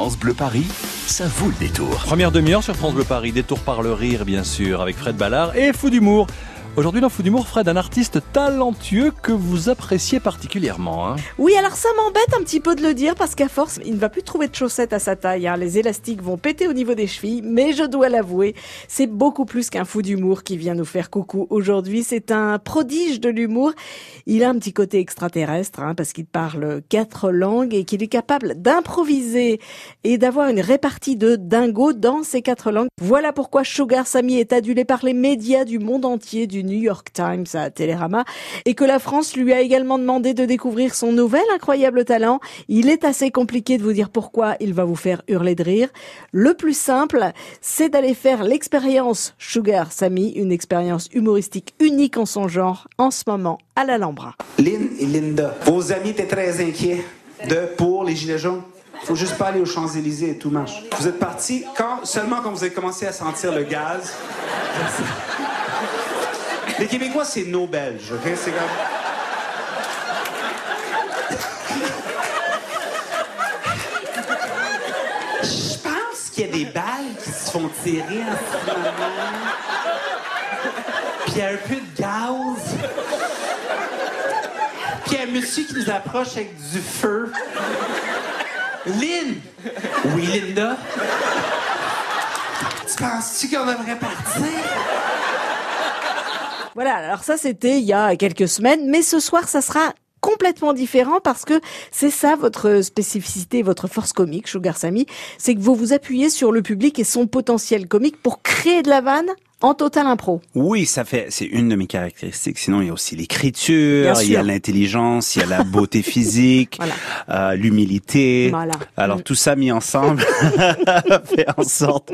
France Bleu Paris, ça vaut le détour. Première demi-heure sur France Bleu Paris, détour par le rire bien sûr, avec Fred Ballard et Fou d'humour. Aujourd'hui dans Fou d'humour, Fred, un artiste talentueux que vous appréciez particulièrement. Hein. Oui, alors ça m'embête un petit peu de le dire parce qu'à force, il ne va plus trouver de chaussettes à sa taille. Hein. Les élastiques vont péter au niveau des chevilles, mais je dois l'avouer, c'est beaucoup plus qu'un fou d'humour qui vient nous faire coucou aujourd'hui. C'est un prodige de l'humour. Il a un petit côté extraterrestre hein, parce qu'il parle quatre langues et qu'il est capable d'improviser et d'avoir une répartie de dingo dans ces quatre langues. Voilà pourquoi Sugar Sammy est adulé par les médias du monde entier, New York Times à Télérama, et que la France lui a également demandé de découvrir son nouvel incroyable talent. Il est assez compliqué de vous dire pourquoi il va vous faire hurler de rire. Le plus simple, c'est d'aller faire l'expérience Sugar Sammy, une expérience humoristique unique en son genre, en ce moment à l'Alhambra. Lynn et Linda, vos amis étaient très inquiets de pour les Gilets jaunes. Faut juste pas aller aux Champs-Élysées et tout marche. Vous êtes parti quand, seulement quand vous avez commencé à sentir le gaz? Les Québécois, c'est nos Belges, OK? C'est comme... Je pense qu'il y a des balles qui se font tirer en ce moment. Puis il y a un peu de gaz. Puis il y a un monsieur qui nous approche avec du feu. Lynn! Oui, Linda? Tu penses-tu qu'on devrait partir? Voilà, alors ça c'était il y a quelques semaines, mais ce soir ça sera complètement différent parce que c'est ça votre spécificité, votre force comique, Sugar Sammy, c'est que vous vous appuyez sur le public et son potentiel comique pour créer de la vanne en total impro. Oui, ça fait, c'est une de mes caractéristiques. Sinon, il y a aussi l'écriture, il y a l'intelligence, il y a la beauté physique, voilà. euh, l'humilité. Voilà. Alors mm. tout ça mis ensemble fait en sorte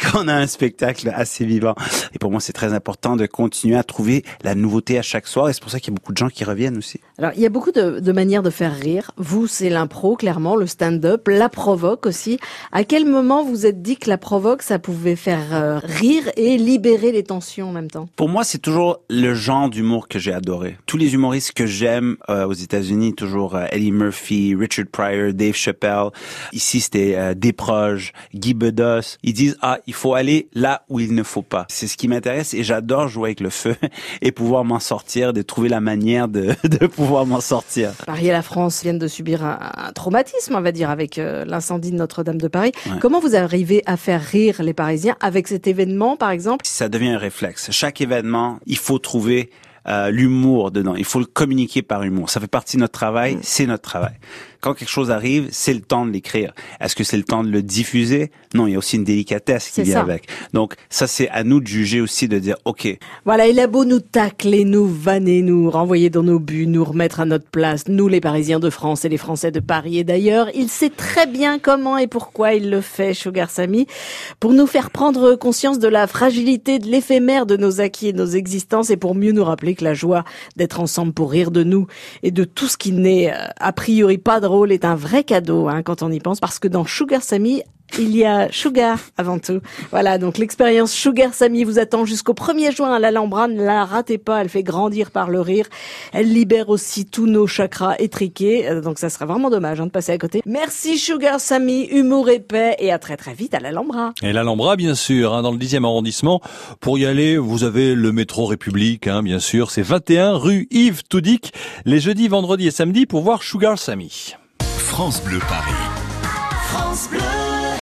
qu'on a un spectacle assez vivant. Et pour moi, c'est très important de continuer à trouver la nouveauté à chaque soir. Et c'est pour ça qu'il y a beaucoup de gens qui reviennent aussi. Alors, il y a beaucoup de, de manières de faire rire. Vous, c'est l'impro, clairement, le stand-up, la provoque aussi. À quel moment vous êtes dit que la provoque, ça pouvait faire euh, rire et libérer les tensions en même temps Pour moi, c'est toujours le genre d'humour que j'ai adoré. Tous les humoristes que j'aime euh, aux États-Unis, toujours euh, Eddie Murphy, Richard Pryor, Dave Chappelle. Ici, c'était euh, Desproges, Guy Bedos. Ils disent ah, il faut aller là où il ne faut pas. C'est ce qui m'intéresse et j'adore jouer avec le feu et pouvoir m'en sortir, de trouver la manière de, de pouvoir m'en sortir. Paris et la France viennent de subir un, un traumatisme, on va dire, avec euh, l'incendie de Notre-Dame de Paris. Ouais. Comment vous arrivez à faire rire les Parisiens avec cet événement, par exemple? Ça devient un réflexe. Chaque événement, il faut trouver euh, l'humour dedans. Il faut le communiquer par humour. Ça fait partie de notre travail. C'est notre travail. Quand quelque chose arrive, c'est le temps de l'écrire. Est-ce que c'est le temps de le diffuser? Non, il y a aussi une délicatesse qui vient ça. avec. Donc ça, c'est à nous de juger aussi, de dire OK. Voilà, il a beau nous tacler, nous vanner, nous renvoyer dans nos buts, nous remettre à notre place, nous les Parisiens de France et les Français de Paris et d'ailleurs, il sait très bien comment et pourquoi il le fait, Sugar Sammy, pour nous faire prendre conscience de la fragilité, de l'éphémère de nos acquis et de nos existences et pour mieux nous rappeler que la joie d'être ensemble pour rire de nous et de tout ce qui n'est euh, a priori pas drôle est un vrai cadeau hein, quand on y pense, parce que dans Sugar Sammy, il y a Sugar avant tout. Voilà, donc l'expérience Sugar Sammy vous attend jusqu'au 1er juin à l'Alhambra. Ne la ratez pas, elle fait grandir par le rire. Elle libère aussi tous nos chakras étriqués. Euh, donc ça serait vraiment dommage hein, de passer à côté. Merci Sugar Sammy, humour épais et à très très vite à l'Alhambra. Et l'Alhambra, bien sûr, hein, dans le 10e arrondissement. Pour y aller, vous avez le métro République, hein, bien sûr. C'est 21 rue Yves Toudic, les jeudis, vendredis et samedis pour voir Sugar Sammy. France Bleu Paris.